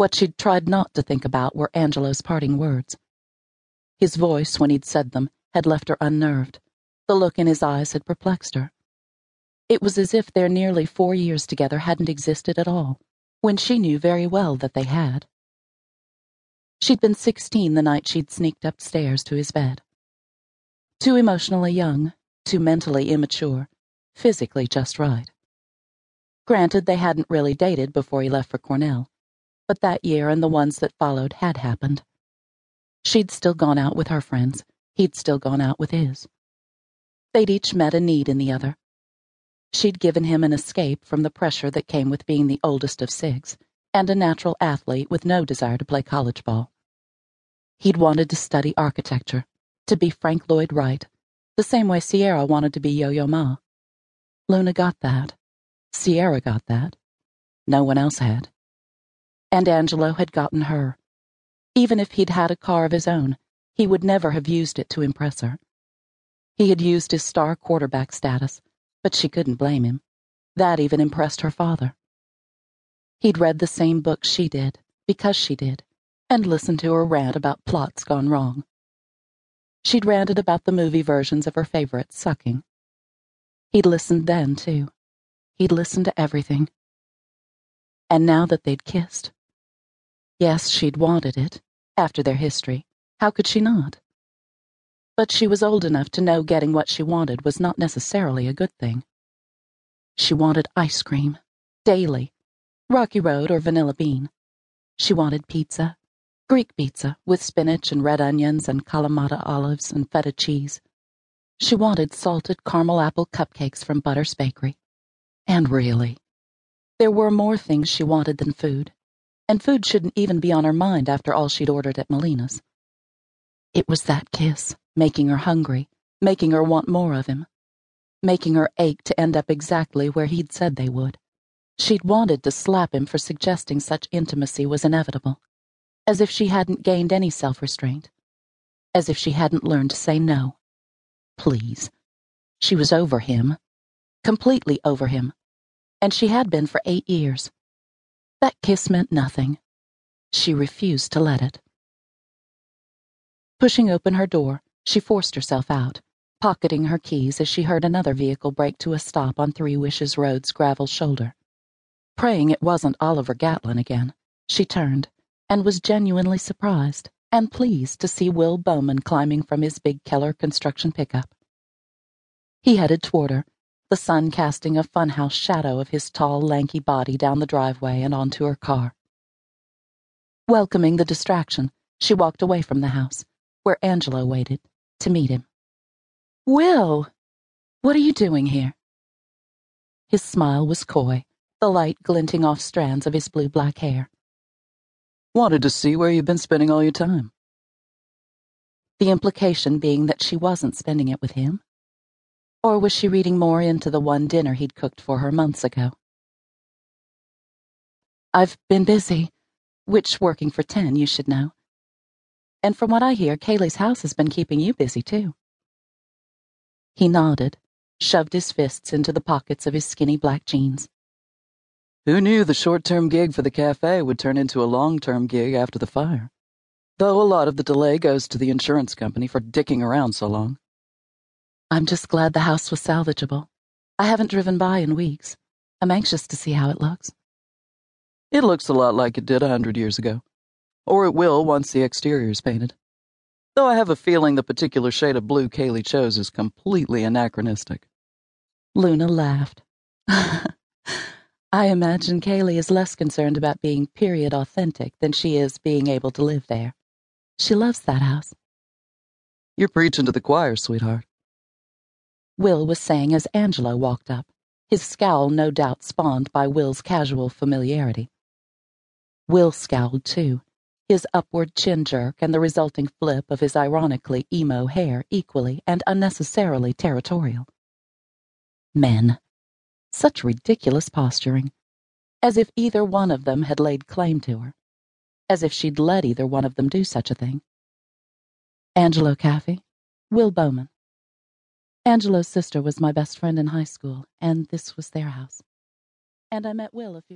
What she'd tried not to think about were Angelo's parting words. His voice, when he'd said them, had left her unnerved. The look in his eyes had perplexed her. It was as if their nearly four years together hadn't existed at all, when she knew very well that they had. She'd been sixteen the night she'd sneaked upstairs to his bed. Too emotionally young, too mentally immature, physically just right. Granted, they hadn't really dated before he left for Cornell, but that year and the ones that followed had happened. She'd still gone out with her friends, he'd still gone out with his. They'd each met a need in the other, She'd given him an escape from the pressure that came with being the oldest of six and a natural athlete with no desire to play college ball. He'd wanted to study architecture, to be Frank Lloyd Wright, the same way Sierra wanted to be Yo Yo Ma. Luna got that. Sierra got that. No one else had. And Angelo had gotten her. Even if he'd had a car of his own, he would never have used it to impress her. He had used his star quarterback status but she couldn't blame him. That even impressed her father. He'd read the same books she did, because she did, and listened to her rant about plots gone wrong. She'd ranted about the movie versions of her favorites sucking. He'd listened then, too. He'd listened to everything. And now that they'd kissed, yes, she'd wanted it, after their history. How could she not? but she was old enough to know getting what she wanted was not necessarily a good thing. She wanted ice cream, daily, Rocky Road or Vanilla Bean. She wanted pizza, Greek pizza with spinach and red onions and Kalamata olives and feta cheese. She wanted salted caramel apple cupcakes from Butter's Bakery. And really, there were more things she wanted than food, and food shouldn't even be on her mind after all she'd ordered at Melina's. It was that kiss making her hungry, making her want more of him, making her ache to end up exactly where he'd said they would. She'd wanted to slap him for suggesting such intimacy was inevitable, as if she hadn't gained any self restraint, as if she hadn't learned to say no. Please. She was over him, completely over him, and she had been for eight years. That kiss meant nothing. She refused to let it. Pushing open her door, she forced herself out, pocketing her keys as she heard another vehicle brake to a stop on Three Wishes Road's gravel shoulder. Praying it wasn't Oliver Gatlin again, she turned and was genuinely surprised and pleased to see Will Bowman climbing from his big Keller construction pickup. He headed toward her, the sun casting a funhouse shadow of his tall, lanky body down the driveway and onto her car. Welcoming the distraction, she walked away from the house, where Angelo waited, to meet him. Will, what are you doing here? His smile was coy, the light glinting off strands of his blue black hair. Wanted to see where you've been spending all your time. The implication being that she wasn't spending it with him? Or was she reading more into the one dinner he'd cooked for her months ago? I've been busy, which working for ten, you should know. And from what I hear, Kaylee's house has been keeping you busy, too. He nodded, shoved his fists into the pockets of his skinny black jeans. Who knew the short term gig for the cafe would turn into a long term gig after the fire? Though a lot of the delay goes to the insurance company for dicking around so long. I'm just glad the house was salvageable. I haven't driven by in weeks. I'm anxious to see how it looks. It looks a lot like it did a hundred years ago or it will once the exterior is painted. Though I have a feeling the particular shade of blue Kaylee chose is completely anachronistic. Luna laughed. I imagine Kaylee is less concerned about being period authentic than she is being able to live there. She loves that house. You're preaching to the choir, sweetheart. Will was saying as Angelo walked up, his scowl no doubt spawned by Will's casual familiarity. Will scowled too, his upward chin jerk and the resulting flip of his ironically emo hair equally and unnecessarily territorial. Men. Such ridiculous posturing. As if either one of them had laid claim to her. As if she'd let either one of them do such a thing. Angelo Caffey, Will Bowman. Angelo's sister was my best friend in high school, and this was their house. And I met Will a few